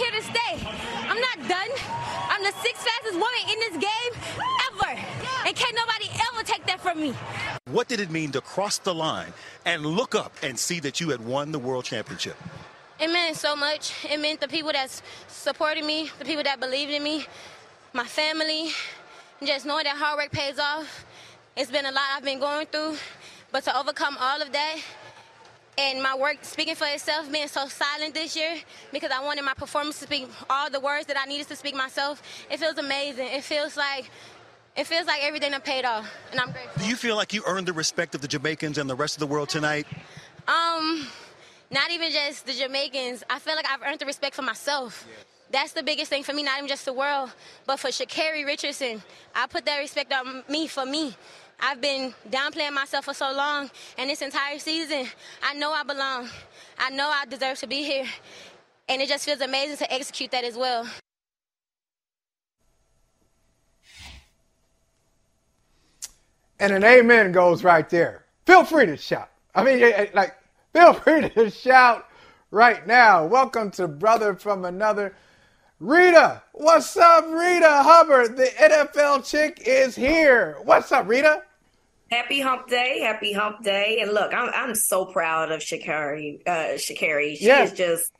Here to stay. I'm not done. I'm the sixth fastest woman in this game ever. And can't nobody ever take that from me. What did it mean to cross the line and look up and see that you had won the world championship? It meant so much. It meant the people that supported me, the people that believed in me, my family, and just knowing that hard work pays off. It's been a lot I've been going through, but to overcome all of that and my work speaking for itself, being so silent this year because I wanted my performance to speak all the words that I needed to speak myself, it feels amazing. It feels like it feels like everything that paid off, and I'm grateful. Do you feel like you earned the respect of the Jamaicans and the rest of the world tonight? Um, not even just the Jamaicans. I feel like I've earned the respect for myself. That's the biggest thing for me, not even just the world, but for Sha'Carri Richardson. I put that respect on me for me. I've been downplaying myself for so long, and this entire season, I know I belong. I know I deserve to be here. And it just feels amazing to execute that as well. And an amen goes right there. Feel free to shout. I mean, like, feel free to shout right now. Welcome to Brother from Another. Reeta, what's up, Reeta Hubbard? The NFL chick is here. What's up, Reeta? Happy Hump Day, Happy Hump Day, and look, I'm I'm so proud of Sha'Carri. Uh, Sha'Carri, she Yes. is just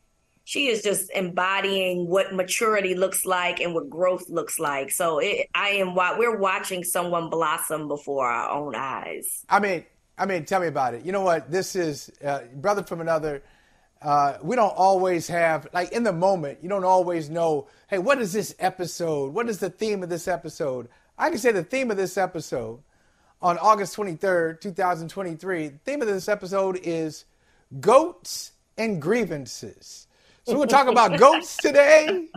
she is just embodying what maturity looks like and what growth looks like. So it, I am we're watching someone blossom before our own eyes. I mean, I mean, tell me about it. You know what? This is uh, brother from another. Uh, we don't always have like in the moment. You don't always know. Hey, what is this episode? What is the theme of this episode? I can say the theme of this episode on August twenty third, two thousand twenty three. The theme of this episode is goats and grievances. So we're gonna talk about goats today.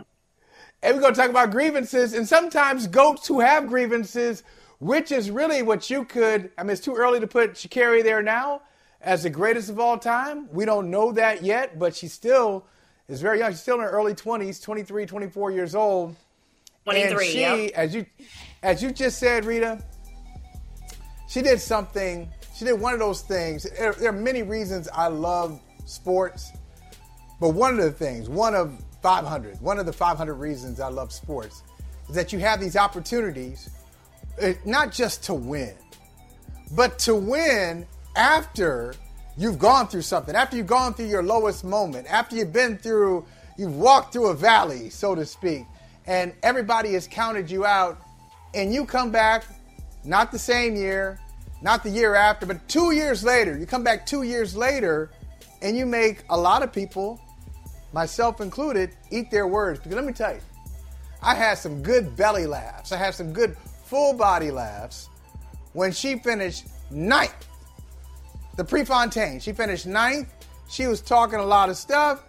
And we're going to talk about grievances and sometimes goats who have grievances, which is really what you could. I mean, it's too early to put Sha'Carri there now as the greatest of all time. We don't know that yet, but she still is very young. She's still in her early 20s, 23, 24 years old. Twenty And she, Yep. as you, as you just said, Reeta, she did something. She did one of those things. There, there are many reasons I love sports, but one of the things, one of 500, one of the 500 reasons I love sports, is that you have these opportunities, uh, not just to win, but to win after you've gone through something, after you've gone through your lowest moment, after you've been through, you've walked through a valley, so to speak, and everybody has counted you out, and you come back, not the same year, not the year after, but two years later, you come back two years later, and you make a lot of people, myself included, eat their words. Because let me tell you, I had some good belly laughs. I had some good full body laughs when she finished ninth. The Prefontaine, she finished ninth. She was talking a lot of stuff.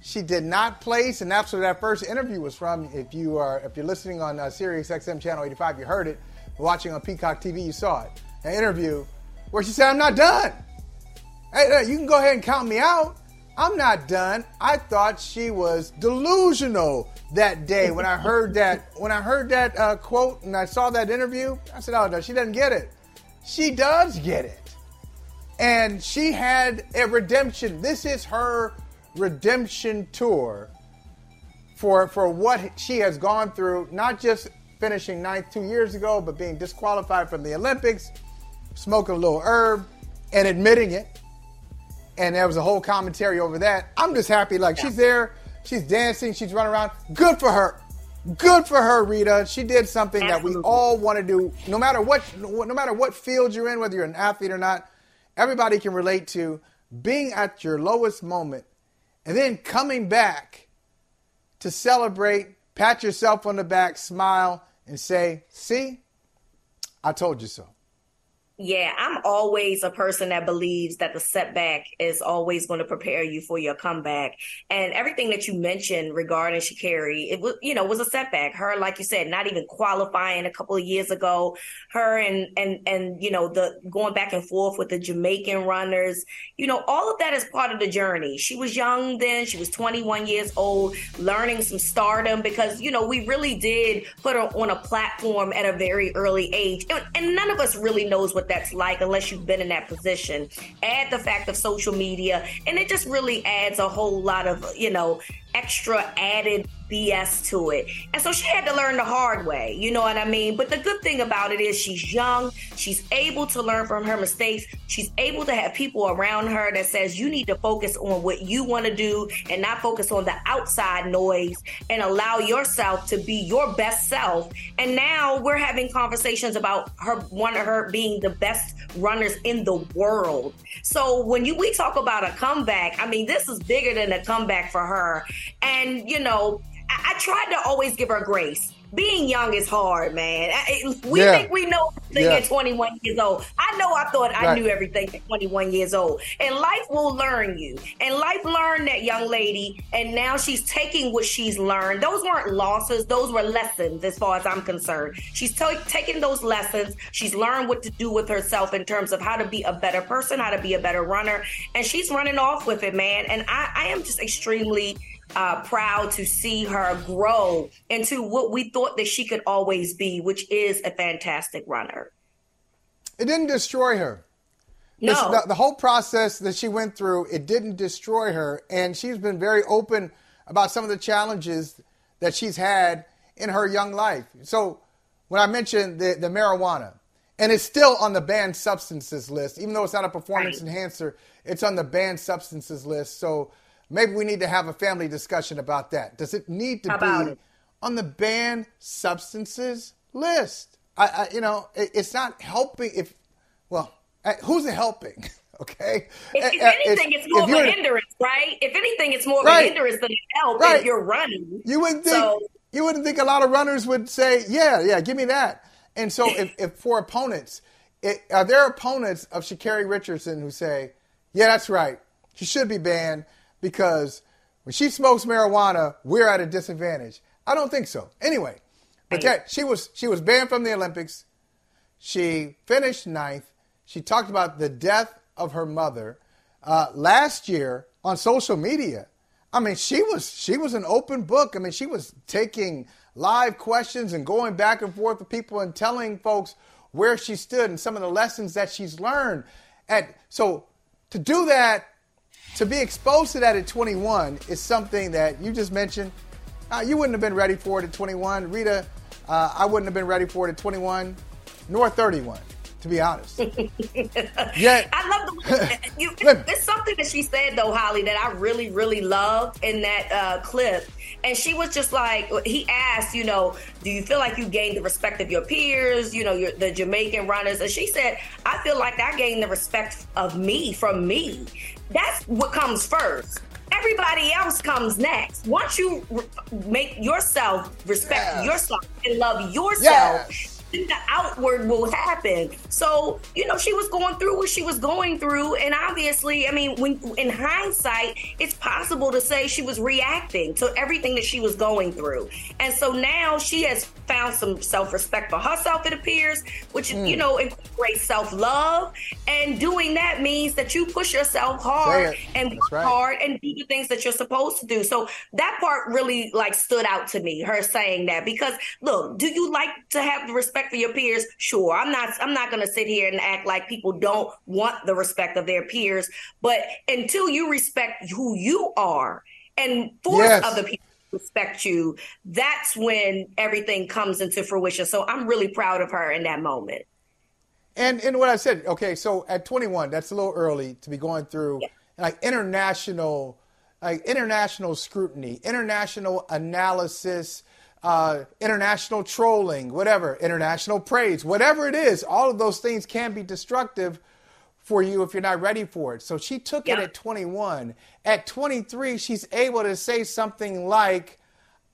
She did not place, and that's where that first interview was from. If you are, if you're listening on uh, Sirius XM channel 85, you heard it. Watching on Peacock TV, you saw it. An interview where she said, "I'm not done. Hey, you can go ahead and count me out. I'm not done. I thought she was delusional that day when I heard that when I heard that uh, quote and I saw that interview. I said, "Oh no, she doesn't get it. She does get it." And she had a redemption. This is her redemption tour for for what she has gone through, not just finishing ninth two years ago, but being disqualified from the Olympics, smoking a little herb, and admitting it. And there was a whole commentary over that. I'm just happy, like she's there, she's dancing, she's running around. Good for her. Good for her, Reeta. She did something that we all want to do, no matter what, no matter what field you're in, whether you're an athlete or not. Everybody can relate to being at your lowest moment and then coming back to celebrate, pat yourself on the back, smile, and say, See, I told you so. Yeah, I'm always a person that believes that the setback is always going to prepare you for your comeback. And everything that you mentioned regarding Sha'Carri, it was, you know, was a setback. Her, like you said, not even qualifying a couple of years ago. Her and and and you know the going back and forth with the Jamaican runners. You know, all of that is part of the journey. She was young then. She was 21 years old, learning some stardom because you know we really did put her on a platform at a very early age, and, and none of us really knows what that's like unless you've been in that position. Add the fact of social media, and it just really adds a whole lot of, you know, extra added BS to it. And so she had to learn the hard way, you know what I mean? But the good thing about it is she's young, she's able to learn from her mistakes, she's able to have people around her that says you need to focus on what you want to do and not focus on the outside noise and allow yourself to be your best self. And now we're having conversations about her one of her being the best runners in the world. So when you we talk about a comeback, I mean this is bigger than a comeback for her. And you know, I, I tried to always give her grace being young is hard, man. We yeah. think we know everything yeah. at 21 years old. I know I thought I right. knew everything at 21 years old. And life will learn you. And life learned that young lady. And now she's taking what she's learned. Those weren't losses, those were lessons as far as I'm concerned. She's t- taking those lessons. She's learned what to do with herself in terms of how to be a better person, how to be a better runner. And she's running off with it, man. And I, I am just extremely uh, proud to see her grow into what we thought that she could always be, which is a fantastic runner. It didn't destroy her. No. The, the, whole process that she went through, it didn't destroy her. And she's been very open about some of the challenges that she's had in her young life. So when I mentioned the, the marijuana, and it's still on the banned substances list, even though it's not a performance right. enhancer, it's on the banned substances list. So Maybe we need to have a family discussion about that. Does it need to be it? on the banned substances list? I, I you know, it, it's not helping. If well, uh, who's it helping? okay. If, if uh, anything, it's, it's more of a hindrance, right? If anything, it's more of a hindrance than help right. if you're running. You wouldn't think. So, you wouldn't think a lot of runners would say, "Yeah, yeah, give me that." And so, if, if for opponents, it, are there opponents of Sha'Carri Richardson who say, "Yeah, that's right, she should be banned"? Because when she smokes marijuana, we're at a disadvantage. I don't think so. Anyway, but that, she was she was banned from the Olympics. She finished ninth. She talked about the death of her mother uh, last year on social media. I mean, she was she was an open book. I mean, she was taking live questions and going back and forth with people and telling folks where she stood and some of the lessons that she's learned. And so to do that to be exposed to that at 21 is something that you just mentioned. Uh, you wouldn't have been ready for it at 21. Reeta, uh, I wouldn't have been ready for it at 21 nor 31, to be honest. yeah. I love the. You, it's something that she said, though, Holley, that I really, really loved in that uh, clip. And she was just like, he asked, you know, do you feel like you gained the respect of your peers, you know, your, the Jamaican runners? And she said, I feel like I gained the respect of me from me. That's what comes first. Everybody else comes next. Once you re- make yourself respect yes. yourself and love yourself, yes the outward will happen. So, you know, she was going through what she was going through. And obviously, I mean, when in hindsight, it's possible to say she was reacting to everything that she was going through. And so now she has found some self respect for herself, it appears, which, mm. you know, incorporates self love. And doing that means that you push yourself hard and work right. hard and do the things that you're supposed to do. So that part really like stood out to me, her saying that, because look, do you like to have the respect? Respect for your peers, sure. I'm not I'm not going to sit here and act like people don't want the respect of their peers, but until you respect who you are and force yes. other people respect you, that's when everything comes into fruition. So I'm really proud of her in that moment. And and what I said, okay, so at 21, that's a little early to be going through yeah. like international like international scrutiny, international analysis, uh, international trolling, whatever, international praise, whatever it is, all of those things can be destructive for you if you're not ready for it. So she took yeah. it at 21. At 23, she's able to say something like,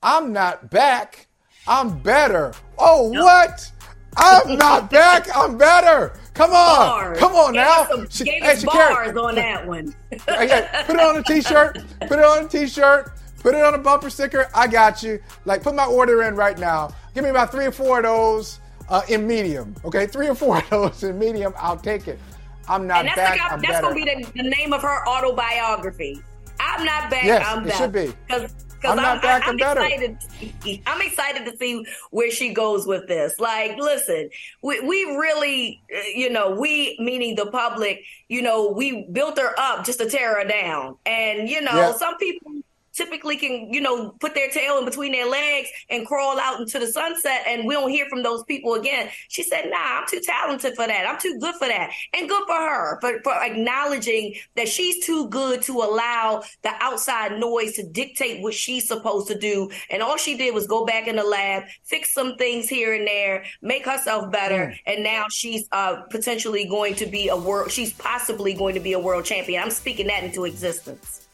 I'm not back, I'm better. Oh, what? I'm not back, I'm better. Come on, bars. come on now. Some, gave hey, us bars on that one. put it on a t-shirt. Put it on a t-shirt. Put it on a bumper sticker. I got you. Like, put my order in right now. Give me about three or four of those uh, in medium. Okay, three or four of those in medium. I'll take it. I'm not and that's back. Like, I'm that's gonna be the, the, name of her autobiography. I'm not back. Yes, I'm it back. should be. Because I'm not back. I, am better. Excited, I'm excited to see where she goes with this. Like, listen, we, we really, uh, you know, we meaning the public, you know, we built her up just to tear her down. And you know, yeah. some people typically can, you know, put their tail in between their legs and crawl out into the sunset and we don't hear from those people again. She said, nah, I'm too talented for that. I'm too good for that. And good for her for, for acknowledging that she's too good to allow the outside noise to dictate what she's supposed to do. And all she did was go back in the lab, fix some things here and there, make herself better. Mm. And now she's uh, potentially going to be a world, she's possibly going to be a world champion. I'm speaking that into existence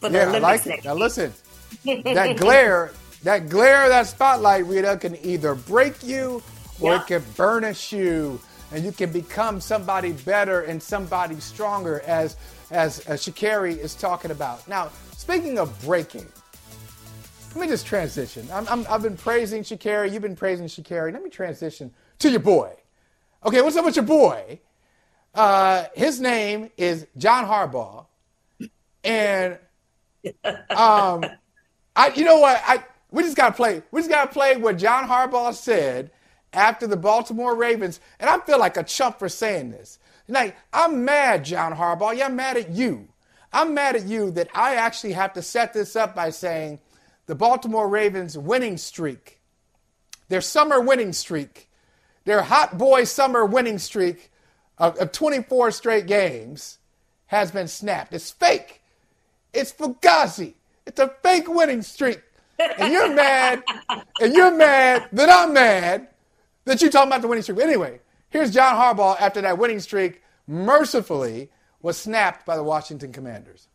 for the yeah, Olympics like next Now listen, that glare, that glare, that spotlight, Reeta, can either break you or yep. it can burnish you, and you can become somebody better and somebody stronger, as as, as Sha'Carri is talking about. Now, speaking of breaking, let me just transition. i have been praising Sha'Carri. You've been praising Sha'Carri. Let me transition to your boy. Okay, what's up with your boy? Uh, his name is John Harbaugh, and um, I, you know what? I we just gotta play. We just gotta play what John Harbaugh said after the Baltimore Ravens, and I feel like a chump for saying this. Like I'm mad, John Harbaugh. Yeah, I'm mad at you. I'm mad at you that I actually have to set this up by saying the Baltimore Ravens winning streak, their summer winning streak, their hot boy summer winning streak of, of 24 straight games has been snapped. It's fake. It's Fugazi. It's a fake winning streak. And you're mad, and you're mad that I'm mad that you're talking about the winning streak. But anyway, here's John Harbaugh after that winning streak mercifully was snapped by the Washington Commanders.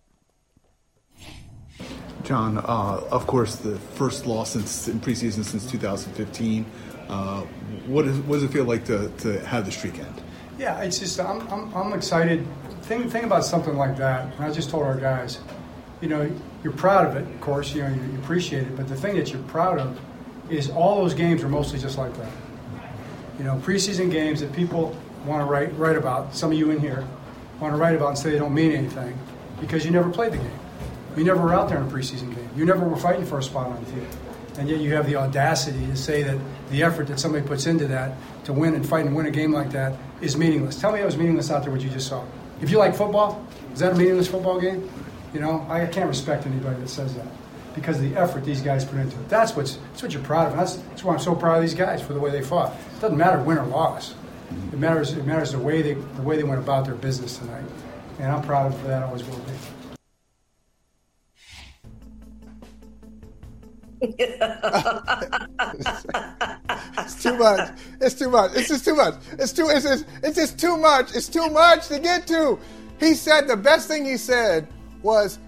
John, uh, of course, the first loss since in preseason since 2015. Uh, what, is, what does it feel like to, to have the streak end? Yeah, it's just I'm, I'm, I'm excited. Think, think about something like that. I just told our guys, you know, you're proud of it, of course, you know, you, appreciate it, but the thing that you're proud of is all those games are mostly just like that. You know, preseason games that people want to write write about, some of you in here want to write about and say they don't mean anything because you never played the game. You never were out there in a preseason game. You never were fighting for a spot on the field. And yet you have the audacity to say that the effort that somebody puts into that to win and fight and win a game like that is meaningless. Tell me it was meaningless out there what you just saw. If you like football, is that a meaningless football game? You know, I can't respect anybody that says that because of the effort these guys put into it. That's what's that's what you're proud of. That's, that's why I'm so proud of these guys for the way they fought. It doesn't matter win or loss. It matters. It matters the way they the way they went about their business tonight, and I'm proud of that. I Always will be. it's too much. It's too much. It's just too much. It's too. It's just, it's just too much. It's too much to get to. He said the best thing he said was,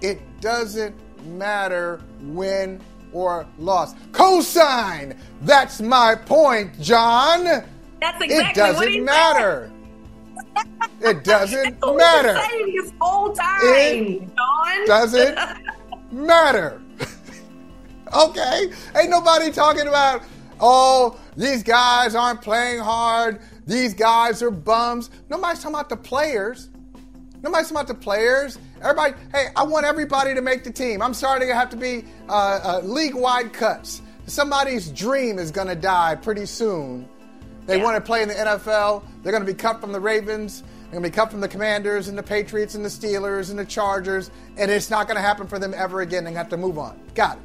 it doesn't matter win or loss. Cosign. That's my point, John. That's exactly it doesn't matter. it doesn't matter. This whole time, it John. doesn't matter. okay, ain't nobody talking about. Oh, these guys aren't playing hard. These guys are bums. Nobody's talking about the players. Nobody's talking about the players. Everybody, hey, I want everybody to make the team. I'm sorry to have to be uh, uh, league-wide cuts. Somebody's dream is going to die pretty soon. They yeah. want to play in the NFL. They're going to be cut from the Ravens. They're going to be cut from the Commanders and the Patriots and the Steelers and the Chargers, and it's not going to happen for them ever again. They have to move on. Got it.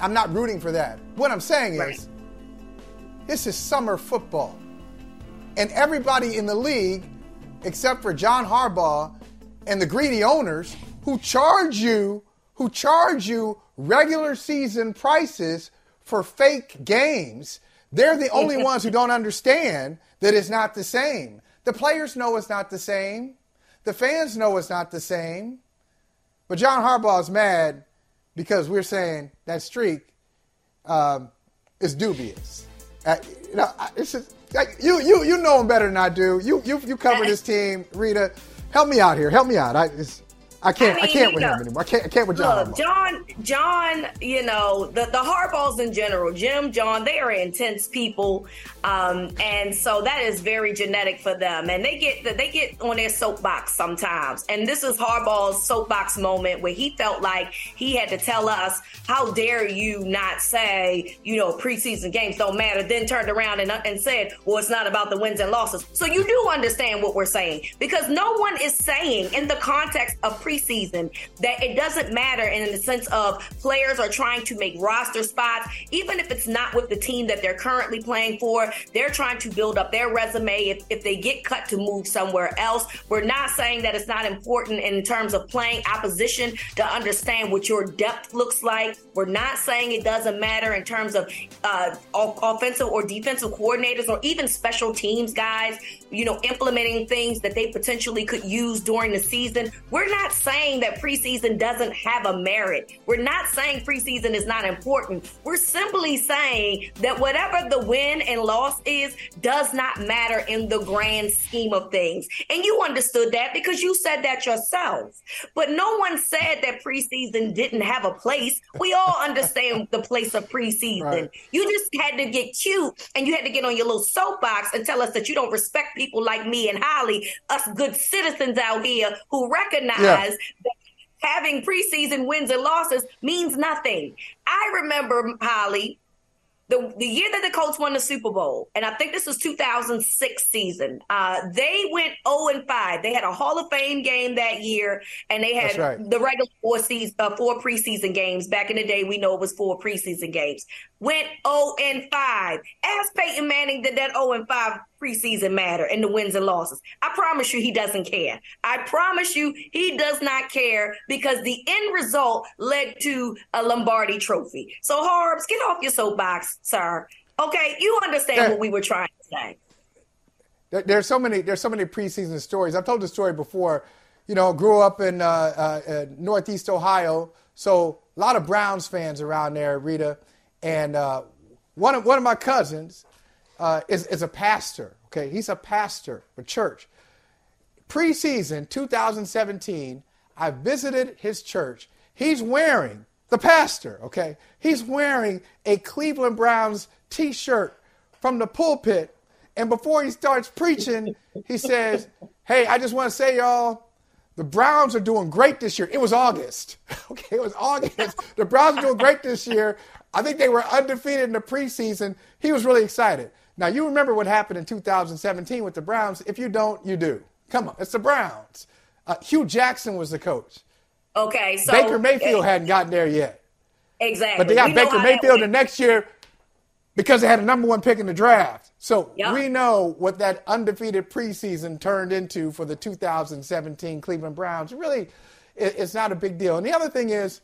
I'm not rooting for that. What I'm saying right. is, this is summer football, and everybody in the league except for John Harbaugh and the greedy owners who charge you who charge you regular season prices for fake games. They're the only ones who don't understand that it's not the same. The players know it's not the same. The fans know it's not the same. But John Harbaugh's mad because we're saying that streak um, is dubious Uh, you know, it's just, like, you you you know him better than I do. You you you cover this team, Reeta. Help me out here. Help me out. I just, I can't. I, mean, I can't with know, him anymore. I can't. I can't with John. Look, John. John. You know the the Harbaughs in general. Jim, John. They are intense people, um, and so that is very genetic for them. And they get they get on their soapbox sometimes. And this is Harbaugh's soapbox moment where he felt like he had to tell us, "How dare you not say you know preseason games don't matter?" Then turned around and and said, "Well, it's not about the wins and losses." So you do understand what we're saying because no one is saying in the context of preseason that it doesn't matter in the sense of players are trying to make roster spots, even if it's not with the team that they're currently playing for. They're trying to build up their resume. If, if they get cut to move somewhere else, we're not saying that it's not important in terms of playing opposition to understand what your depth looks like. We're not saying it doesn't matter in terms of uh, offensive or defensive coordinators or even special teams guys, you know, implementing things that they potentially could use during the season. We're not saying that preseason doesn't have a merit. We're not saying preseason is not important. We're simply saying that whatever the win and loss is does not matter in the grand scheme of things. And you understood that because you said that yourself. But no one said that preseason didn't have a place. We all understand the place of preseason. Right. You just had to get cute and you had to get on your little soapbox and tell us that you don't respect people like me and Holley, us good citizens out here who recognize yeah. That having preseason wins and losses means nothing. I remember, Holley, the, the year that the Colts won the Super Bowl, and I think this was 2006 season, uh, they went 0 and 5. They had a Hall of Fame game that year, and they had right. the regular four season, uh, four preseason games. Back in the day, we know it was four preseason games. Went 0 and 5. As Peyton Manning did that 0 and 5 preseason matter and the wins and losses. I promise you, he doesn't care. I promise you, he does not care because the end result led to a Lombardi trophy. So, Harbs, get off your soapbox, sir. Okay, you understand there, what we were trying to say. There, there's so many. There's so many preseason stories. I've told the story before. You know, grew up in uh, uh, uh, Northeast Ohio, so a lot of Browns fans around there, Reeta, and uh, one of one of my cousins uh, is, is a pastor. Okay, he's a pastor for church. Preseason 2017, I visited his church. He's wearing the pastor. Okay, he's wearing a Cleveland Browns T-shirt from the pulpit, and before he starts preaching, he says, "Hey, I just want to say, y'all." The Browns are doing great this year. It was August. Okay, it was August. The Browns are doing great this year. I think they were undefeated in the preseason. He was really excited. Now, you remember what happened in 2017 with the Browns. If you don't, you do. Come on, it's the Browns. Uh, Hue Jackson was the coach. Okay, so Baker Mayfield hadn't gotten there yet. Exactly. But they got we Baker Mayfield the next year because they had a number one pick in the draft. So yep. we know what that undefeated preseason turned into for the 2017 Cleveland Browns. Really, it's not a big deal. And the other thing is,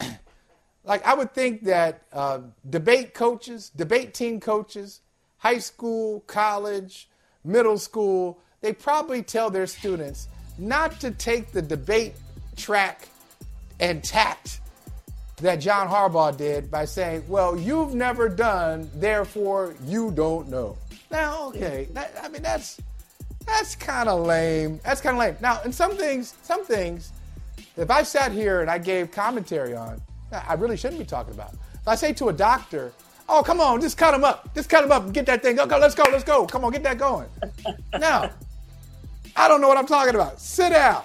like I would think that uh, debate coaches, debate team coaches, high school, college, middle school, they probably tell their students not to take the debate track and tact that John Harbaugh did by saying, well, you've never done, therefore you don't know. Now, okay, that, I mean, that's that's kind of lame. That's kind of lame. Now, in some things, some things, if I sat here and I gave commentary on, I really shouldn't be talking about. If I say to a doctor, Oh, come on, just cut him up. Just cut him up and get that thing. Go, go, let's go, let's go. Come on, get that going. now, I don't know what I'm talking about. Sit down.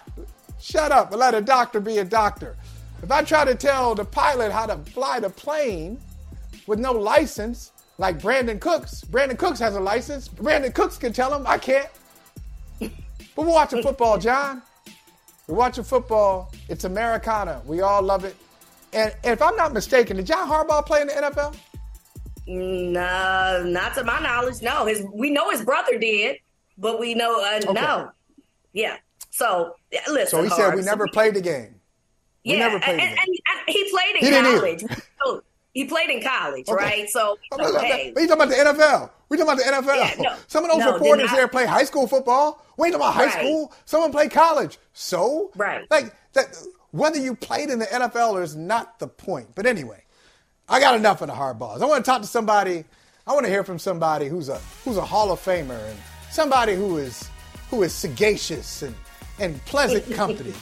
Shut up and let a doctor be a doctor. If I try to tell the pilot how to fly the plane with no license, like Brandin Cooks, Brandin Cooks has a license. Brandin Cooks can tell him, I can't. But we're watching football, John. We're watching football. It's Americana. We all love it. And if I'm not mistaken, did John Harbaugh play in the NFL? No, not to my knowledge. No, his we know his brother did, but we know uh, okay. no. Yeah. So listen. So he said we never played the game. We yeah, never played and, and, and, he played in he college. he played in college, okay. right? So okay. We talking about the NFL. We talking about the NFL. Yeah, no, Some of those no, reporters there play high school football. We ain't talking about high right. school. Someone play college. So right, like that. Whether you played in the NFL is not the point. But anyway, I got enough of the Harbaughs. I want to talk to somebody. I want to hear from somebody who's a who's a Hall of Famer and somebody who is who is sagacious and, and pleasant company.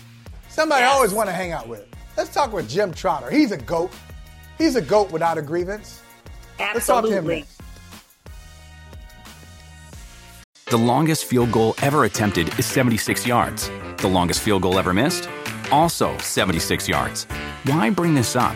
Somebody yes. I always want to hang out with. Let's talk with Jim Trotter. He's a goat. He's a goat without a grievance. Absolutely. Let's talk to him next. The longest field goal ever attempted is 76 yards. The longest field goal ever missed? Also 76 yards. Why bring this up?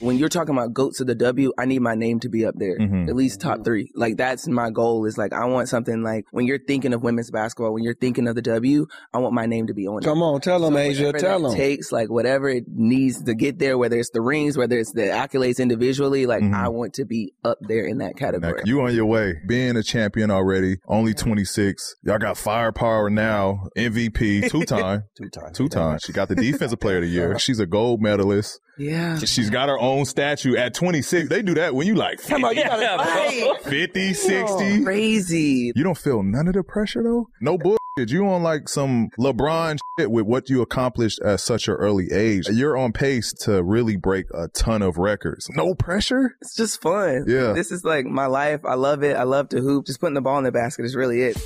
When you're talking about goats of the W, I need my name to be up there, mm-hmm. at least top three. Like that's my goal. Is like I want something like when you're thinking of women's basketball, when you're thinking of the W, I want my name to be on. It. Come it. on, tell them, so A'ja, tell them. Takes like whatever it needs to get there, whether it's the rings, whether it's the accolades individually. Like mm-hmm. I want to be up there in that category. Now, you on your way, being a champion already, only 26. Y'all got firepower now, MVP, two time, two time, two time. She got the defensive player of the year. She's a gold medalist. Yeah. She's got her own statue at 26. They do that when you like 50, on, you 50 60. crazy. You don't feel none of the pressure though? No bullshit. You on like some LeBron shit with what you accomplished at such an early age. You're on pace to really break a ton of records. No pressure. It's just fun. Yeah. This is like my life. I love it. I love to hoop. Just putting the ball in the basket is really it.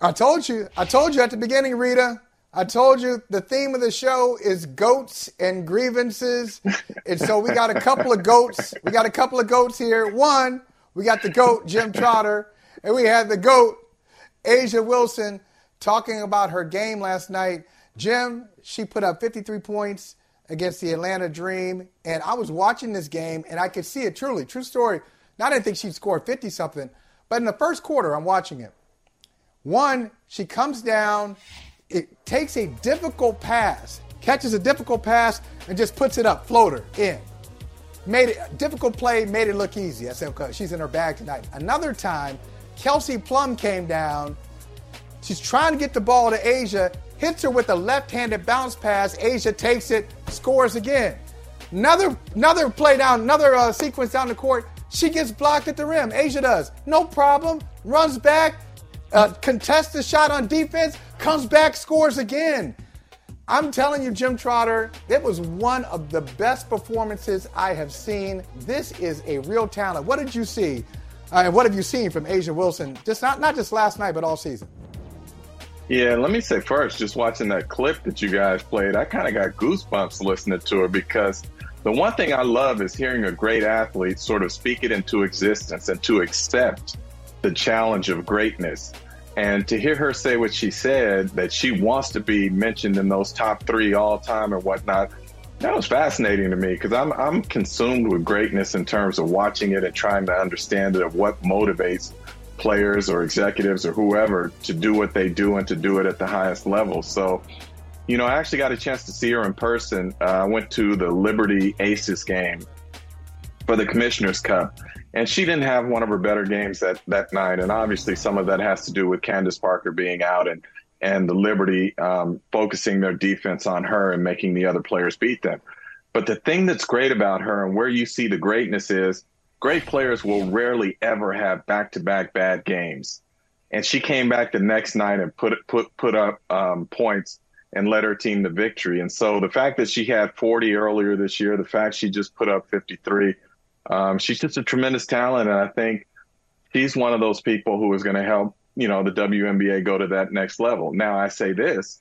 I told you. I told you at the beginning, Reeta. I told you the theme of the show is goats and grievances. and so we got a couple of goats. We got a couple of goats here. One, we got the goat, Jim Trotter, and we had the goat, A'ja Wilson, talking about her game last night. Jim, she put up 53 points against the Atlanta Dream. And I was watching this game and I could see it truly. True story. Now, I didn't think she'd score 50 something, but in the first quarter, I'm watching it. One, she comes down it takes a difficult pass, catches a difficult pass, and just puts it up, floater, in. Made it difficult play, made it look easy. I said, okay, she's in her bag tonight. Another time, Kelsey Plum came down. She's trying to get the ball to A'ja, hits her with a left-handed bounce pass. A'ja takes it, scores again. Another another play down, another uh, sequence down the court. She gets blocked at the rim. A'ja does. No problem. Runs back, uh, contests the shot on defense, comes back, scores again. I'm telling you, Jim Trotter, it was one of the best performances I have seen. This is a real talent. What did you see? Uh, and what have you seen from A'ja Wilson? Just not not just last night, but all season. Yeah, let me say first, just watching that clip that you guys played, I kind of got goosebumps listening to her because the one thing I love is hearing a great athlete sort of speak it into existence and to accept the challenge of greatness. And to hear her say what she said, that she wants to be mentioned in those top three all time and whatnot, that was fascinating to me because I'm, I'm consumed with greatness in terms of watching it and trying to understand it of what motivates players or executives or whoever to do what they do and to do it at the highest level. So, you know, I actually got a chance to see her in person. Uh, I went to the Liberty Aces game for the Commissioner's Cup and she didn't have one of her better games that that night. And obviously, some of that has to do with Candace Parker being out and and the Liberty um, focusing their defense on her and making the other players beat them. But the thing that's great about her and where you see the greatness is great players will rarely ever have back to back bad games. And she came back the next night and put put put up um, points and led her team to victory. And so the fact that she had 40 earlier this year, the fact she just put up 53, um, she's just a tremendous talent. And I think she's one of those people who is going to help you know the WNBA go to that next level. Now I say this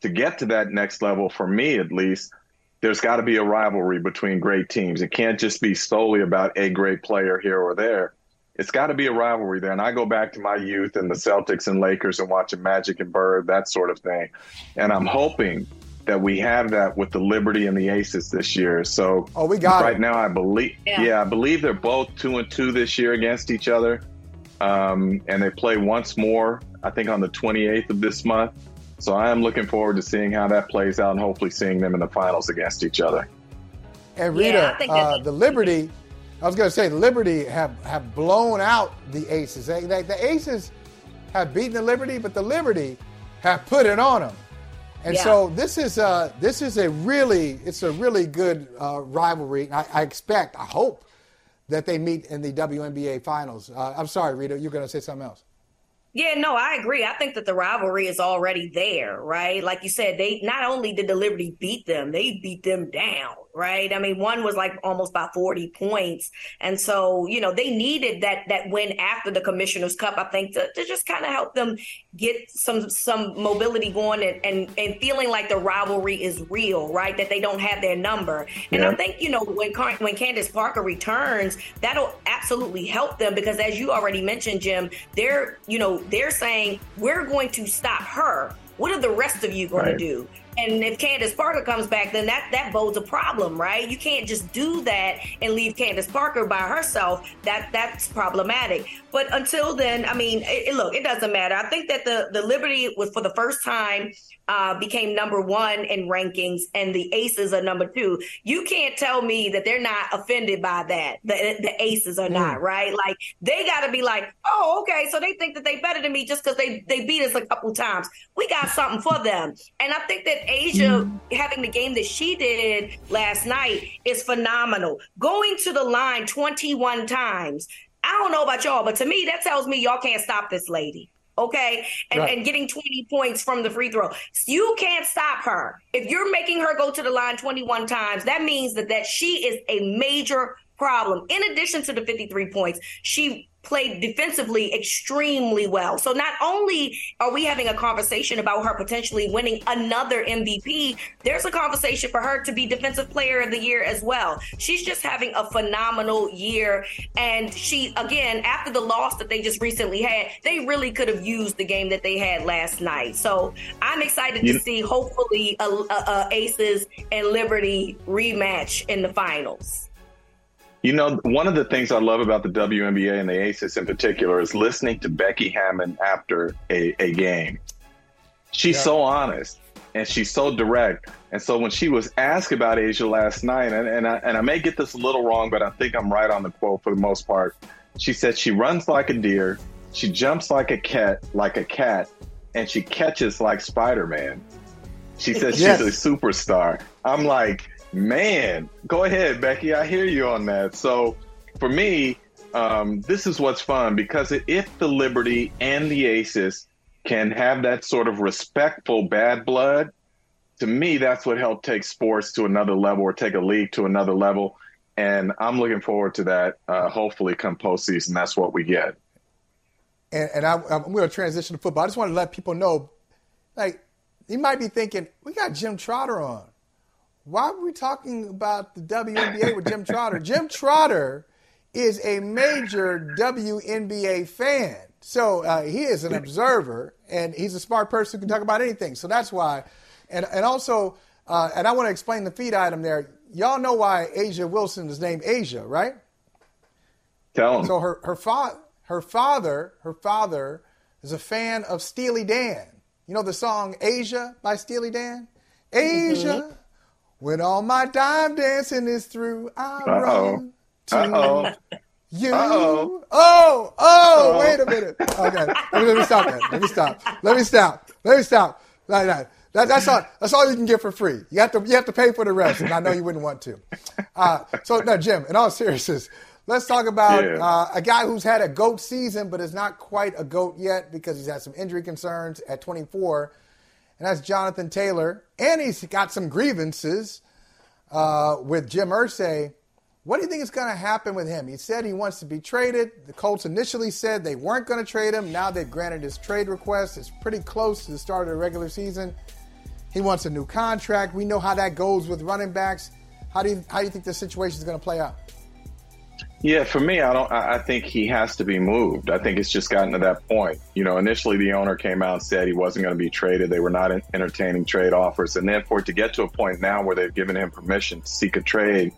to get to that next level for me at least there's got to be a rivalry between great teams. It can't just be solely about a great player here or there. It's got to be a rivalry there. And I go back to my youth and the Celtics and Lakers and watching Magic and Bird, that sort of thing. And I'm hoping that we have that with the Liberty and the Aces this year. So oh, we got right it. now. I believe, yeah. yeah. I believe they're both two and two this year against each other, um, and they play once more. I think on the 28th of this month. So I am looking forward to seeing how that plays out and hopefully seeing them in the finals against each other. And Reeta, yeah, uh, the Liberty, I was going to say, Liberty have, have blown out the Aces. They, they, the Aces have beaten the Liberty, but the Liberty have put it on them. And yeah. so this is a, this is a really it's a really good uh, rivalry. I, I, expect, I hope that they meet in the WNBA finals. Uh, I'm sorry, Reeta, you're going to say something else. Yeah, no, I agree. I think that the rivalry is already there, right? Like you said, they not only did the Liberty beat them, they beat them down, right? I mean, one was like almost by 40 points. And so, you know, they needed that that win after the Commissioner's Cup, I think, to, to just kind of help them get some some mobility going and, and and feeling like the rivalry is real, right? That they don't have their number. And yeah. I think, you know, when when Candace Parker returns, that'll absolutely help them because as you already mentioned, Jim, they're, you know, they're saying we're going to stop her. What are the rest of you going right. to do? And if Candace Parker comes back, then that that bodes a problem, right? You can't just do that and leave Candace Parker by herself. That that's problematic. But until then, I mean, it, it, look, it doesn't matter. I think that the the Liberty was for the first time uh, became number one in rankings, and the Aces are number two. You can't tell me that they're not offended by that. The, the Aces are mm. not right. Like they got to be like, oh, okay, so they think that they better than me just because they they beat us a couple times. We got something for them, and I think that A'ja having the game that she did last night is phenomenal. Going to the line 21 times. I don't know about y'all, but to me, that tells me y'all can't stop this lady okay, and, right. and getting 20 points from the free throw. You can't stop her. If you're making her go to the line 21 times, that means that, that she is a major problem. In addition to the 53 points, she played defensively extremely well. So not only are we having a conversation about her potentially winning another MVP, there's a conversation for her to be defensive player of the year as well. She's just having a phenomenal year and she again after the loss that they just recently had, they really could have used the game that they had last night. So I'm excited to see hopefully a, a, a Aces and Liberty rematch in the finals. You know, one of the things I love about the WNBA and the Aces in particular is listening to Becky Hammon after a, a game. She's yeah. so honest and she's so direct. And so when she was asked about A'ja last night, and, and, I, and I may get this a little wrong, but I think I'm right on the quote for the most part. She said she runs like a deer, she jumps like a cat, like a cat, and she catches like Spider Man. She says yes. she's a superstar. I'm like, Man, go ahead, Becky. I hear you on that. So for me, um, this is what's fun because if the Liberty and the Aces can have that sort of respectful bad blood, to me, that's what helped take sports to another level or take a league to another level. And I'm looking forward to that. Uh, hopefully, come postseason, that's what we get. And, and I, am going to transition to football. I just want to let people know, like, you might be thinking, we got Jim Trotter on why are we talking about the WNBA with Jim Trotter? Jim Trotter is a major WNBA fan. So uh, he is an observer, and he's a smart person who can talk about anything. So that's why. And, and also, uh, and I want to explain the feed item there. Y'all know why A'ja Wilson is named A'ja, right? Tell him. So her, her, fa- her father, her father is a fan of Steely Dan. You know the song Aja by Steely Dan? Aja. Mm-hmm. When all my time dancing is through, I Uh-oh. run to Uh-oh. you. Uh-oh. Oh, oh, wait a minute. Okay, let me, let me stop that. Let me stop. Let me stop. Let me stop. Like that. That, that's all. That's all you can get for free. You have to. You have to pay for the rest, and I know you wouldn't want to. Uh, so, no, Jim. In all seriousness, Let's talk about yeah. uh, a guy who's had a GOAT season, but is not quite a GOAT yet because he's had some injury concerns at 24. And that's Jonathan Taylor. And he's got some grievances uh, with Jim Irsay. What do you think is going to happen with him? He said he wants to be traded. The Colts initially said they weren't going to trade him. Now they've granted his trade request. It's pretty close to the start of the regular season. He wants a new contract. We know how that goes with running backs. How do you, how do you think the situation is going to play out? Yeah, for me, I don't. I think he has to be moved. I think it's just gotten to that point. You know, initially the owner came out and said he wasn't going to be traded. They were not entertaining trade offers, and then for it to get to a point now where they've given him permission to seek a trade,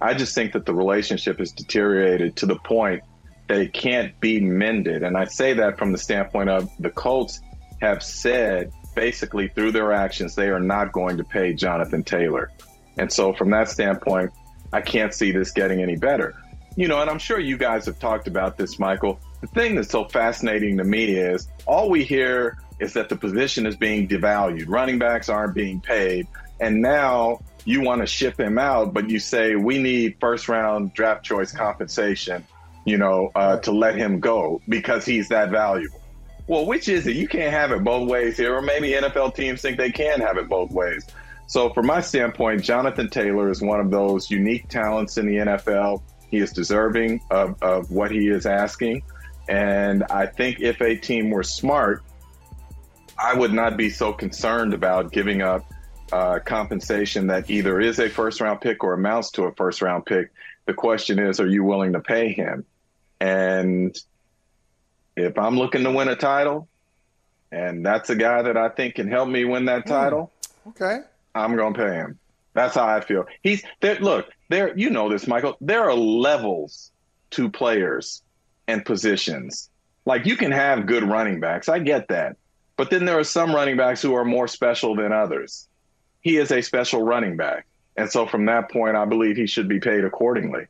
I just think that the relationship has deteriorated to the point that it can't be mended. And I say that from the standpoint of the Colts have said basically through their actions they are not going to pay Jonathan Taylor, and so from that standpoint, I can't see this getting any better you know, and I'm sure you guys have talked about this, Michael. The thing that's so fascinating to me is all we hear is that the position is being devalued. Running backs aren't being paid. And now you want to ship him out, but you say we need first round draft choice compensation, you know, uh, to let him go because he's that valuable. Well, which is it? You can't have it both ways here, or maybe NFL teams think they can have it both ways. So, from my standpoint, Jonathan Taylor is one of those unique talents in the NFL. He is deserving of, of what he is asking. And I think if a team were smart, I would not be so concerned about giving up uh, compensation that either is a first round pick or amounts to a first round pick. The question is, are you willing to pay him? And if I'm looking to win a title, and that's a guy that I think can help me win that hmm. title, mm, okay, I'm going to pay him. That's how I feel. He's there. Look, there. You know this, Michael. There are levels to players and positions. Like you can have good running backs. I get that. But then there are some running backs who are more special than others. He is a special running back. And so from that point, I believe he should be paid accordingly.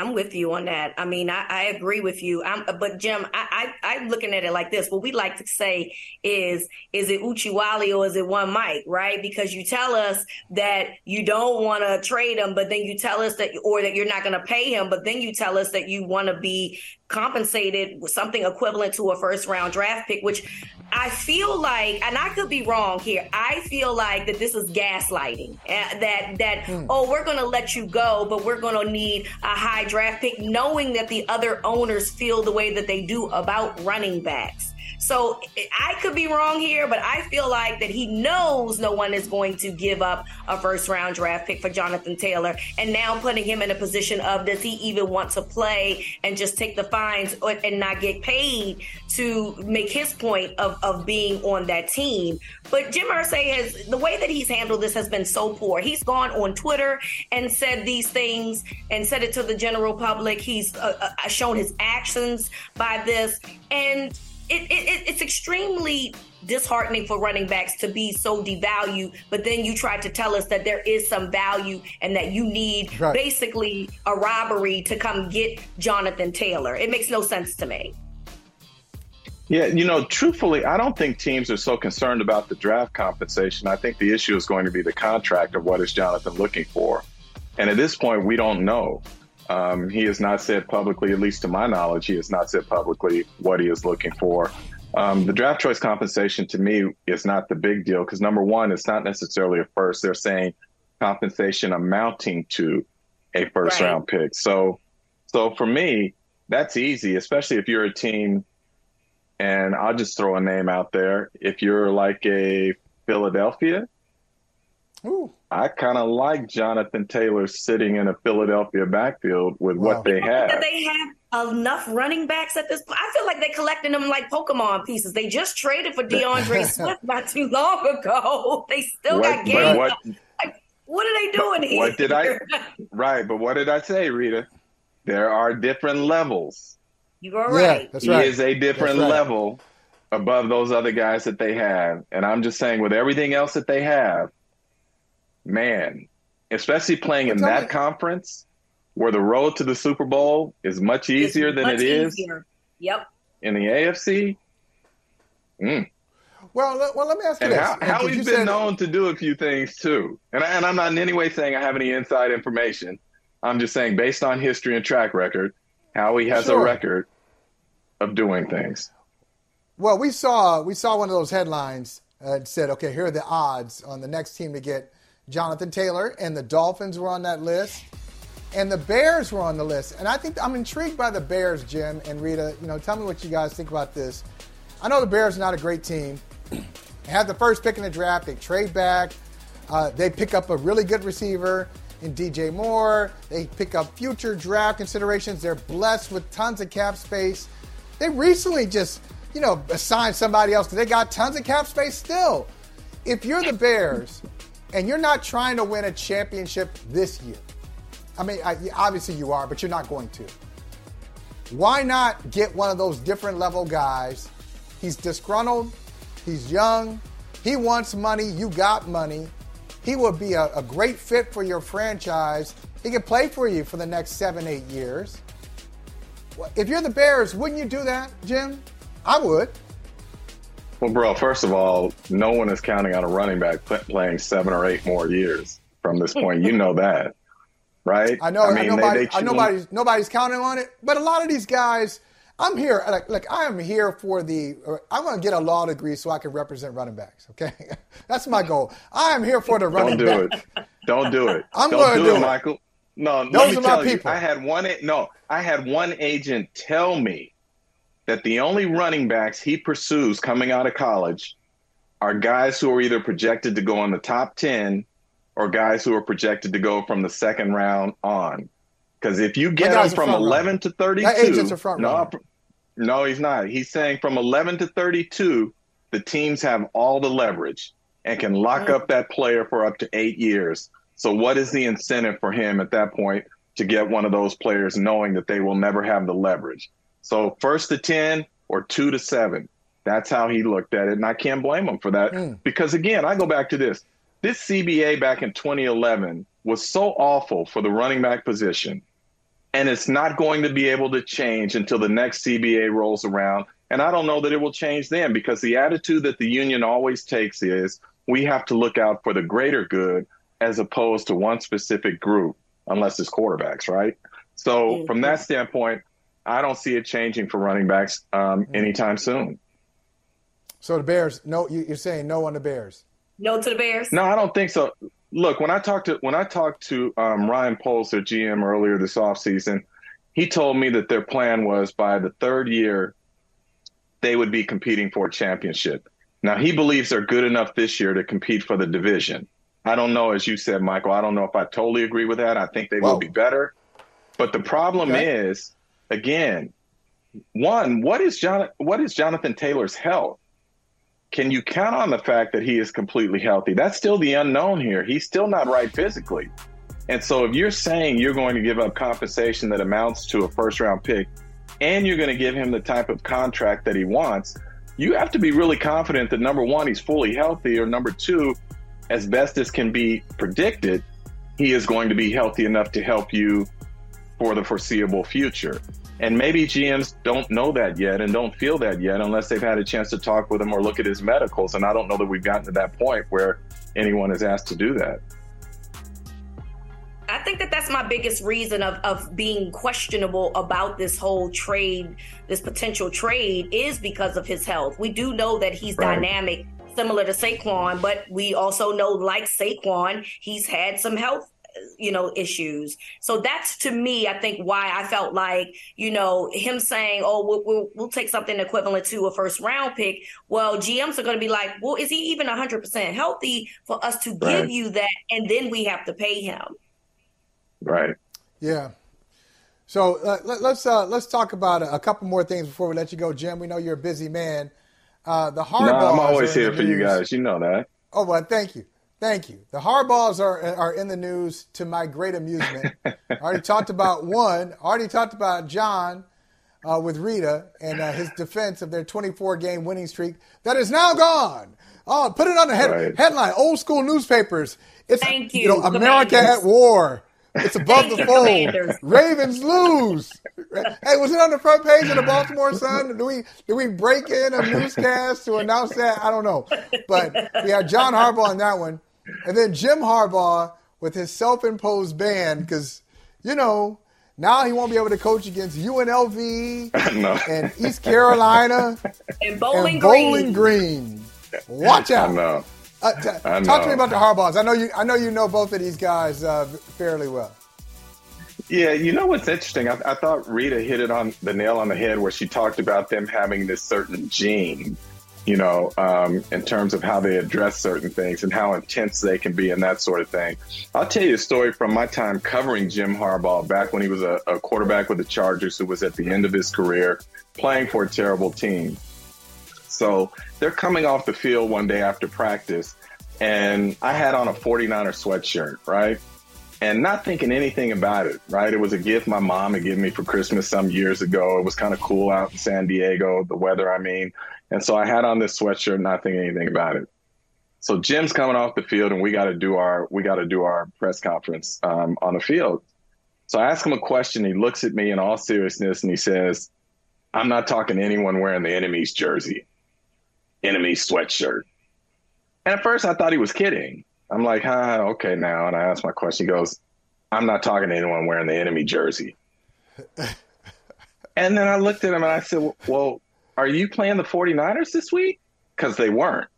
I'm with you on that. I mean, I, I agree with you. I'm, but Jim, I, I, I'm looking at it like this. What we like to say is, is it Uchiwali or is it one Mike, right? Because you tell us that you don't want to trade him, but then you tell us that, or that you're not going to pay him, but then you tell us that you want to be compensated with something equivalent to a first round draft pick, which I feel like, and I could be wrong here. I feel like that this is gaslighting. Uh, that that hmm. oh, we're going to let you go, but we're going to need a high draft pick, knowing that the other owners feel the way that they do about running backs. So I could be wrong here, but I feel like that he knows no one is going to give up a first round draft pick for Jonathan Taylor. And now putting him in a position of does he even want to play and just take the fines and not get paid to make his point of, of being on that team. But Jim Irsay has the way that he's handled this has been so poor. He's gone on Twitter and said these things and said it to the general public. He's uh, uh, shown his actions by this. And it, it, it's extremely disheartening for running backs to be so devalued, but then you try to tell us that there is some value and that you need right. basically a robbery to come get Jonathan Taylor. It makes no sense to me. Yeah, you know, truthfully, I don't think teams are so concerned about the draft compensation. I think the issue is going to be the contract of what is Jonathan looking for. And at this point, we don't know. Um, he has not said publicly, at least to my knowledge, he has not said publicly what he is looking for. Um, the draft choice compensation to me is not the big deal because number one, it's not necessarily a first. They're saying compensation amounting to a first right. round pick. So, so for me, that's easy, especially if you're a team. And I'll just throw a name out there. If you're like a Philadelphia, Ooh. I kind of like Jonathan Taylor sitting in a Philadelphia backfield with wow. what they have. They have enough running backs at this point. I feel like they're collecting them like Pokemon pieces. They just traded for D'Andre Swift not too long ago. They still what, got games. What, like, what are they doing here? What did I? Right, but what did I say, Reeta? There are different levels. You are right. Yeah, that's right. He is a different right. level above those other guys that they have, and I'm just saying, with everything else that they have man, especially playing in that me. conference where the road to the Super Bowl is much easier it's than much it is. Easier. Yep. In the AFC. Mm. Well, well, let me ask you and this. How, how he's been known to do a few things too, and, I, and I'm not in any way saying I have any inside information. I'm just saying, based on history and track record, Howie has sure. a record of doing things. Well, we saw we saw one of those headlines uh, said, "Okay, here are the odds on the next team to get Jonathan Taylor," and the Dolphins were on that list, and the Bears were on the list. And I think I'm intrigued by the Bears, Jim and Reeta. You know, tell me what you guys think about this. I know the Bears are not a great team. they have the first pick in the draft. They trade back. Uh, they pick up a really good receiver in DJ Moore. They pick up future draft considerations. They're blessed with tons of cap space. They recently just you know, assign somebody else they got tons of cap space still. If you're the Bears and you're not trying to win a championship this year, I mean, I, obviously you are, but you're not going to. Why not get one of those different level guys? He's disgruntled, he's young, he wants money, you got money. He would be a, a great fit for your franchise. He could play for you for the next seven, eight years. If you're the Bears, wouldn't you do that, Jim? I would. Well, bro, first of all, no one is counting on a running back playing seven or eight more years from this point. You know that, right? I know. I mean, nobody, they, they nobody's nobody's counting on it. But a lot of these guys, I'm here. Like, like I am here for the. I want to get a law degree so I can represent running backs. Okay, that's my goal. I am here for the running. Don't do back. it. Don't do it. I'm going to do, it, it, Michael. No, those are my you, people. I had one. No, I had one agent tell me that the only running backs he pursues coming out of college are guys who are either projected to go in the top 10 or guys who are projected to go from the second round on. Because if you get him from 11 runner. to 32, no, no, he's not. He's saying from 11 to 32, the teams have all the leverage and can lock up that player for up to eight years. So, what is the incentive for him at that point to get one of those players knowing that they will never have the leverage? So first to 10 or two to seven. That's how he looked at it. And I can't blame him for that. Mm. Because again, I go back to this. This CBA back in 2011 was so awful for the running back position. And it's not going to be able to change until the next CBA rolls around. And I don't know that it will change then because the attitude that the union always takes is we have to look out for the greater good as opposed to one specific group, unless it's quarterbacks, right? So, mm-hmm. from that standpoint, I don't see it changing for running backs um, mm-hmm. anytime soon. So the Bears, no, you're saying no on the Bears. No to the Bears. No, I don't think so. Look, when I talked to when I talked to um, Ryan Poles, their GM, earlier this offseason, he told me that their plan was by the third year they would be competing for a championship. Now he believes they're good enough this year to compete for the division. I don't know, as you said, Michael. I don't know if I totally agree with that. I think they Whoa. will be better. But the problem okay. is again, one, what is John, what is Jonathan Taylor's health? Can you count on the fact that he is completely healthy? That's still the unknown here. He's still not right physically. And so if you're saying you're going to give up compensation that amounts to a first round pick and you're going to give him the type of contract that he wants, you have to be really confident that number one, he's fully healthy, or number two, as best as can be predicted, he is going to be healthy enough to help you for the foreseeable future. And maybe GMs don't know that yet and don't feel that yet unless they've had a chance to talk with him or look at his medicals. And I don't know that we've gotten to that point where anyone is asked to do that. I think that that's my biggest reason of, of being questionable about this whole trade, this potential trade, is because of his health. We do know that he's right. dynamic, similar to Saquon, but we also know, like Saquon, he's had some health you know issues. So that's to me i think why i felt like you know him saying oh we'll, we'll, we'll take something equivalent to a first round pick. Well gms are going to be like well is he even 100% healthy for us to right. give you that? And then we have to pay him. Right. Yeah. So uh, let, us let's, uh, let's talk about a, a, couple more things before we let you go jim. We know you're a busy man. Uh, the hard no, i'm always here for news. you guys. You know that. Oh well thank you Thank you. The Harbaughs are are in the news to my great amusement. I already talked about one. Already talked about John uh, with Reeta and uh, his defense of their 24 game winning streak that is now gone. Oh, put it on the head, right. headline. Old school newspapers. It's Thank you. you know America at war. It's above the fold. Ravens lose. Hey, was it on the front page of the Baltimore Sun? Do we do we break in a newscast to announce that? I don't know. But we had John Harbaugh on that one. And then Jim Harbaugh with his self-imposed ban because, you know, now he won't be able to coach against UNLV no. and East Carolina and Bowling, and Bowling Green. Green. Watch out. I know. Uh, t- I talk to me about the Harbaughs. I know you. I know you know both of these guys uh, fairly well. Yeah, you know what's interesting? I, I, thought Reeta hit it on the nail on the head where she talked about them having this certain gene, you know, um, in terms of how they address certain things and how intense they can be and that sort of thing. I'll tell you a story from my time covering Jim Harbaugh back when he was a, a quarterback with the Chargers who was at the end of his career playing for a terrible team. So they're coming off the field one day after practice, and I had on a 49er sweatshirt, right? and not thinking anything about it, right? It was a gift my mom had given me for Christmas some years ago. It was kind of cool out in San Diego, the weather, I mean. And so I had on this sweatshirt, not thinking anything about it. So Jim's coming off the field and we got to do our, we got to do our press conference um, on the field. So I ask him a question. He looks at me in all seriousness and he says, I'm not talking to anyone wearing the enemy's jersey, enemy sweatshirt. And at first I thought he was kidding. I'm like, huh, okay now. And I asked my question. He goes, I'm not talking to anyone wearing the enemy jersey. and then I looked at him and I said, well, are you playing the 49ers this week? Because they weren't.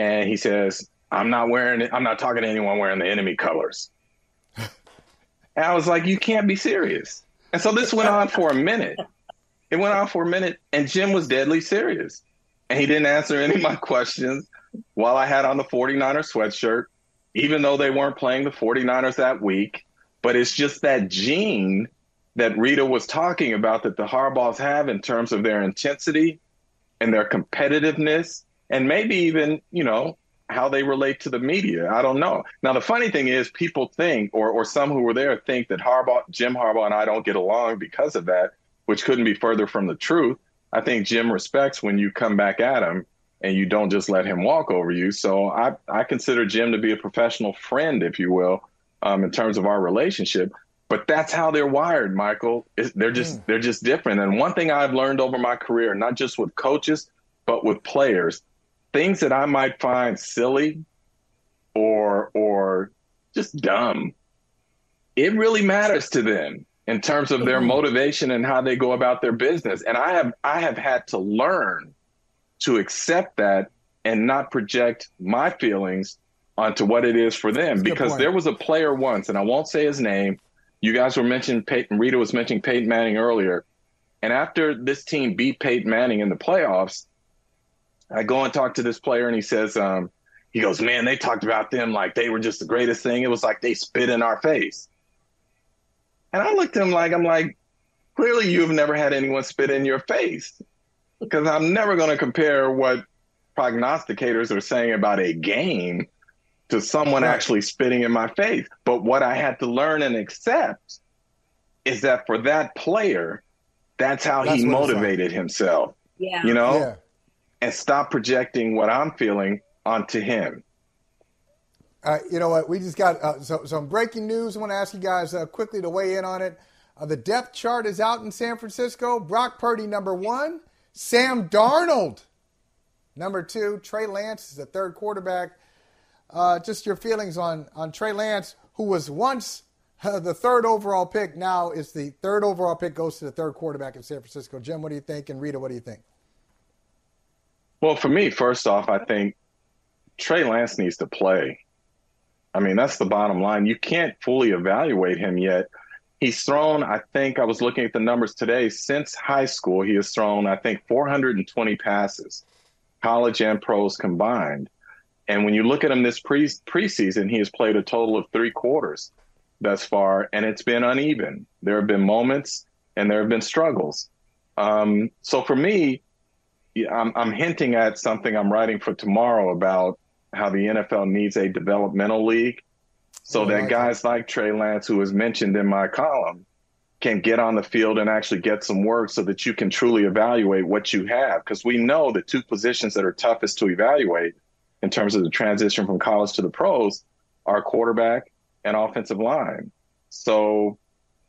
And he says, I'm not wearing it. I'm not talking to anyone wearing the enemy colors. And I was like, you can't be serious. And so this went on for a minute. It went on for a minute, and Jim was deadly serious. And he didn't answer any of my questions while I had on the 49er sweatshirt, even though they weren't playing the 49ers that week. But it's just that gene that Reeta was talking about that the Harbaughs have in terms of their intensity and their competitiveness, and maybe even, you know, how they relate to the media. I don't know. Now, the funny thing is, people think, or, or some who were there think that Harbaugh, Jim Harbaugh and I don't get along because of that, which couldn't be further from the truth. I think Jim respects when you come back at him and you don't just let him walk over you. So I, I consider Jim to be a professional friend, if you will, um, in terms of our relationship. But that's how they're wired, Michael. It's, they're just mm. they're just different. And one thing I've learned over my career, not just with coaches, but with players, things that I might find silly or or just dumb, it really matters to them in terms of their mm-hmm. motivation and how they go about their business. And I have I have had to learn to accept that and not project my feelings onto what it is for them. That's because there was a player once, and I won't say his name. You guys were mentioning Peyton, Reeta was mentioning Peyton Manning earlier. And after this team beat Peyton Manning in the playoffs, I go and talk to this player, and he says, um, he goes, man, they talked about them like they were just the greatest thing. It was like they spit in our face. And I looked at him like, I'm like, clearly you've never had anyone spit in your face because I'm never going to compare what prognosticators are saying about a game to someone right. actually spitting in my face. But what I had to learn and accept is that for that player, that's how that's he motivated himself. Yeah. You know? Yeah. And stop projecting what I'm feeling onto him. Uh, you know what? We just got uh, so, some breaking news. I want to ask you guys uh, quickly to weigh in on it. Uh, the depth chart is out in San Francisco. Brock Purdy, number one. Sam Darnold, number two. Trey Lance is the third quarterback. Uh, just your feelings on, on Trey Lance, who was once uh, the third overall pick, now is the third overall pick, goes to the third quarterback in San Francisco. Jim, what do you think? And Reeta, what do you think? Well, for me, first off, I think Trey Lance needs to play. I mean, that's the bottom line. You can't fully evaluate him yet He's thrown, I think I was looking at the numbers today, since high school, he has thrown, I think, 420 passes, college and pros combined. And when you look at him this pre- preseason, he has played a total of three quarters thus far, and it's been uneven. There have been moments and there have been struggles. Um, so for me, I'm, I'm hinting at something I'm writing for tomorrow about how the NFL needs a developmental league so that guys like Trey Lance, who was mentioned in my column, can get on the field and actually get some work so that you can truly evaluate what you have. Because we know the two positions that are toughest to evaluate in terms of the transition from college to the pros are quarterback and offensive line. So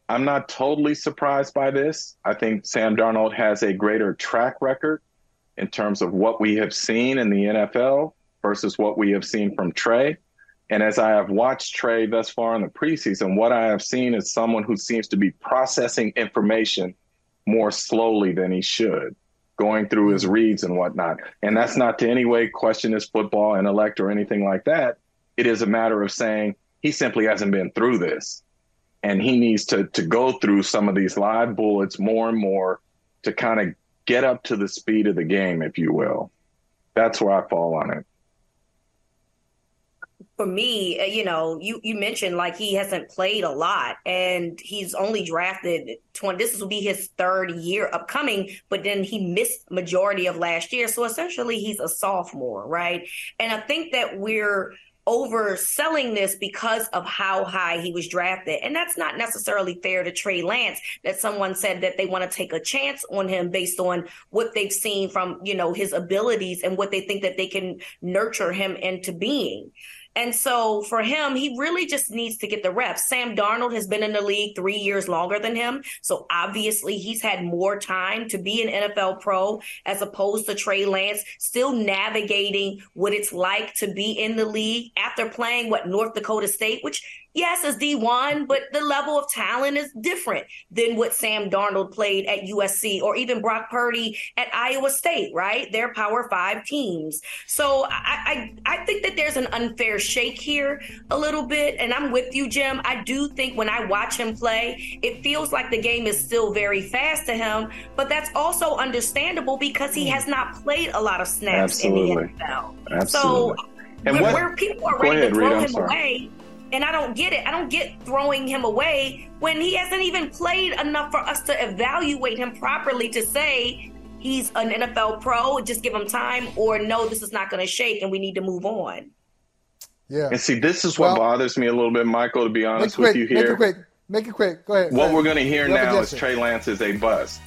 I'm not totally surprised by this. I think Sam Darnold has a greater track record in terms of what we have seen in the NFL versus what we have seen from Trey. And as I have watched Trey thus far in the preseason, what I have seen is someone who seems to be processing information more slowly than he should, going through his reads and whatnot. And that's not to any way question his football intellect or anything like that. It is a matter of saying he simply hasn't been through this. And he needs to to go through some of these live bullets more and more to kind of get up to the speed of the game, if you will. That's where I fall on it for me, uh, you know, you you mentioned like he hasn't played a lot, and he's only drafted twenty. This will be his third year upcoming, but then he missed majority of last year, so essentially he's a sophomore, right? And I think that we're overselling this because of how high he was drafted. And that's not necessarily fair to Trey Lance that someone said that they want to take a chance on him based on what they've seen from, you know, his abilities and what they think that they can nurture him into being. And so for him, he really just needs to get the reps. Sam Darnold has been in the league three years longer than him. So obviously he's had more time to be an NFL pro as opposed to Trey Lance, still navigating what it's like to be in the league after playing what North Dakota State, which yes, as D1, but the level of talent is different than what Sam Darnold played at USC or even Brock Purdy at Iowa State, right? They're Power Five teams. So I, I, I think that there's an unfair shake here a little bit. And I'm with you, Jim. I do think when I watch him play, it feels like the game is still very fast to him, but that's also understandable because he hmm. has not played a lot of snaps Absolutely. in the NFL. Absolutely. So and where, what, where people are ready ahead, to throw him away and I don't get it. I don't get throwing him away when he hasn't even played enough for us to evaluate him properly to say he's an NFL pro, just give him time, or no, this is not going to shake and we need to move on. Yeah. And see, this is what well, bothers me a little bit, Michael, to be honest with you here. Make it quick. Make it quick. Go ahead. What go ahead. we're going to hear now is Trey Lance is a bust.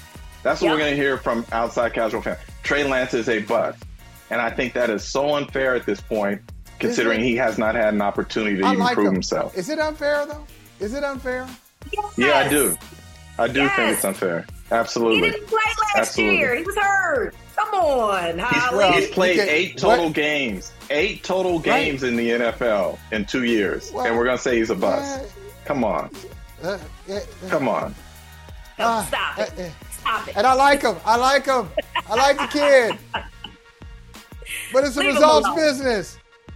That's what yep. we're going to hear from outside casual fans. Trey Lance is a bust. And I think that is so unfair at this point considering he has not had an opportunity to I even like prove him. himself. Is it unfair though? Is it unfair? Yes. Yeah, I do. I do yes. think it's unfair. Absolutely. He didn't play last Absolutely. year. He was hurt. Come on, he's, he's, played eight total what? games. Eight total games right. in the NFL in two years, well, and we're gonna say he's a bust. Uh, Come on. Uh, uh, Come on. No, stop it. Stop it. And I like him. I like him. I like the kid. But it's a Leave results business.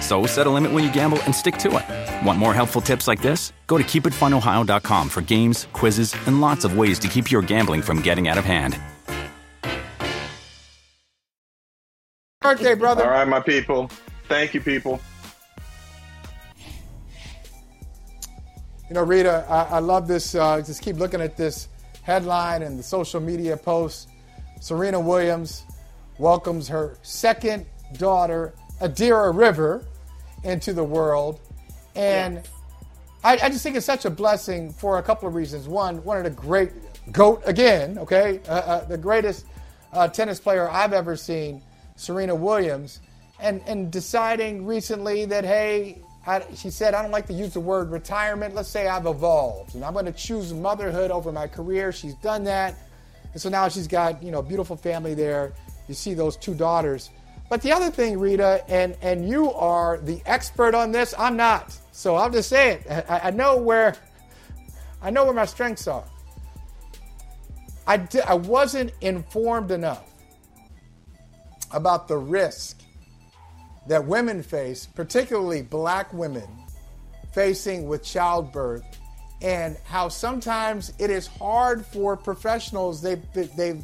So set a limit when you gamble and stick to it. Want more helpful tips like this? Go to keepitfunohio.com for games, quizzes, and lots of ways to keep your gambling from getting out of hand. Birthday, brother. All right, my people. Thank you, people. You know, Reeta, I, I love this. Uh, just keep looking at this headline and the social media posts. Serena Williams welcomes her second daughter, Adira River, into the world. And yes. I, I, just think it's such a blessing for a couple of reasons. One, one of the great GOAT again, okay, uh, uh, the greatest uh, tennis player I've ever seen, Serena Williams, and, and deciding recently that, hey, I, she said, I don't like to use the word retirement. Let's say I've evolved and I'm going to choose motherhood over my career. She's done that. And so now she's got, you know, a beautiful family there. You see those two daughters. But the other thing, Reeta, and, and you are the expert on this, I'm not. So I'll just say it. I, I know where I know where my strengths are. I, di- I wasn't informed enough about the risk that women face, particularly black women, facing with childbirth, and how sometimes it is hard for professionals. They've, they've,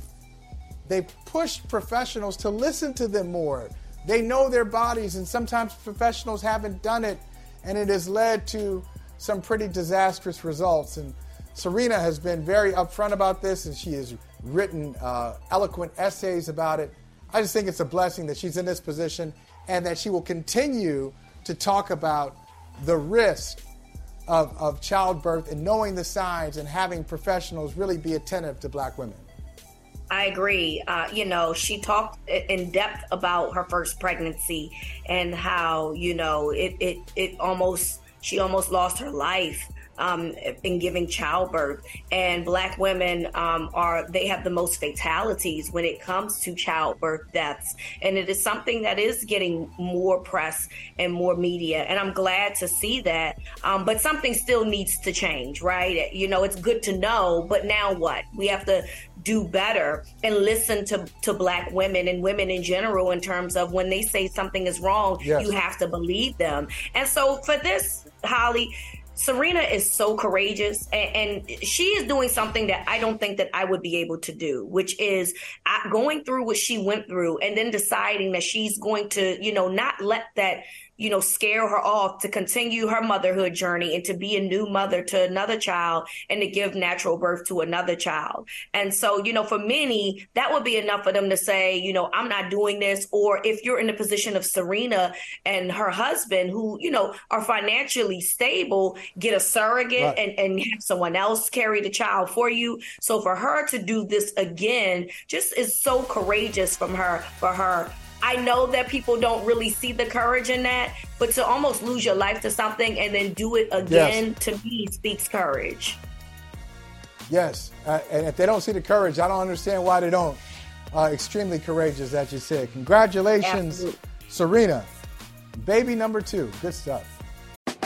they've pushed professionals to listen to them more. They know their bodies, and sometimes professionals haven't done it, and it has led to some pretty disastrous results. And Serena has been very upfront about this, and she has written uh, eloquent essays about it. I just think it's a blessing that she's in this position and that she will continue to talk about the risk of, of childbirth and knowing the signs and having professionals really be attentive to black women. I agree. Uh, you know, she talked in depth about her first pregnancy and how, you know, it, it, it almost, she almost lost her life um, in giving childbirth. And black women um, are, they have the most fatalities when it comes to childbirth deaths. And it is something that is getting more press and more media. And I'm glad to see that. Um, but something still needs to change, right? You know, it's good to know, but now what? We have to do better and listen to, to black women and women in general in terms of when they say something is wrong, yes. you have to believe them. And so for this, Holley, Serena is so courageous and, and, she is doing something that I don't think that I would be able to do, which is going through what she went through and then deciding that she's going to, you know, not let that you know, scare her off to continue her motherhood journey and to be a new mother to another child and to give natural birth to another child. And so, you know, for many, that would be enough for them to say, you know, I'm not doing this. Or if you're in the position of Serena and her husband, who, you know, are financially stable, get a surrogate right. and, and have someone else carry the child for you. So for her to do this again just is so courageous from her, for her I know that people don't really see the courage in that, but to almost lose your life to something and then do it again yes. to me speaks courage. Yes, uh, and if they don't see the courage, I don't understand why they don't. Uh, extremely courageous, as you said. Congratulations, Absolutely. Serena. Baby number two. Good stuff.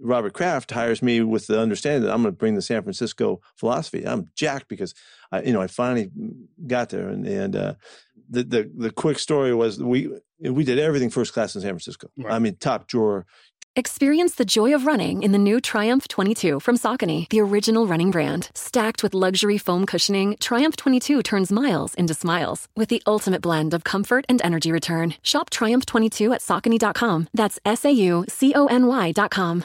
Robert Kraft hires me with the understanding that I'm going to bring the San Francisco philosophy. I'm jacked because I, you know, I finally got there, and and uh, the the the quick story was we we did everything first class in San Francisco. Right. I mean, top drawer. Experience the joy of running in the new Triumph 22 from Saucony, the original running brand. Stacked with luxury foam cushioning, Triumph 22 turns miles into smiles with the ultimate blend of comfort and energy return. Shop Triumph 22 at Saucony.com. That's S A U C O N Y.com.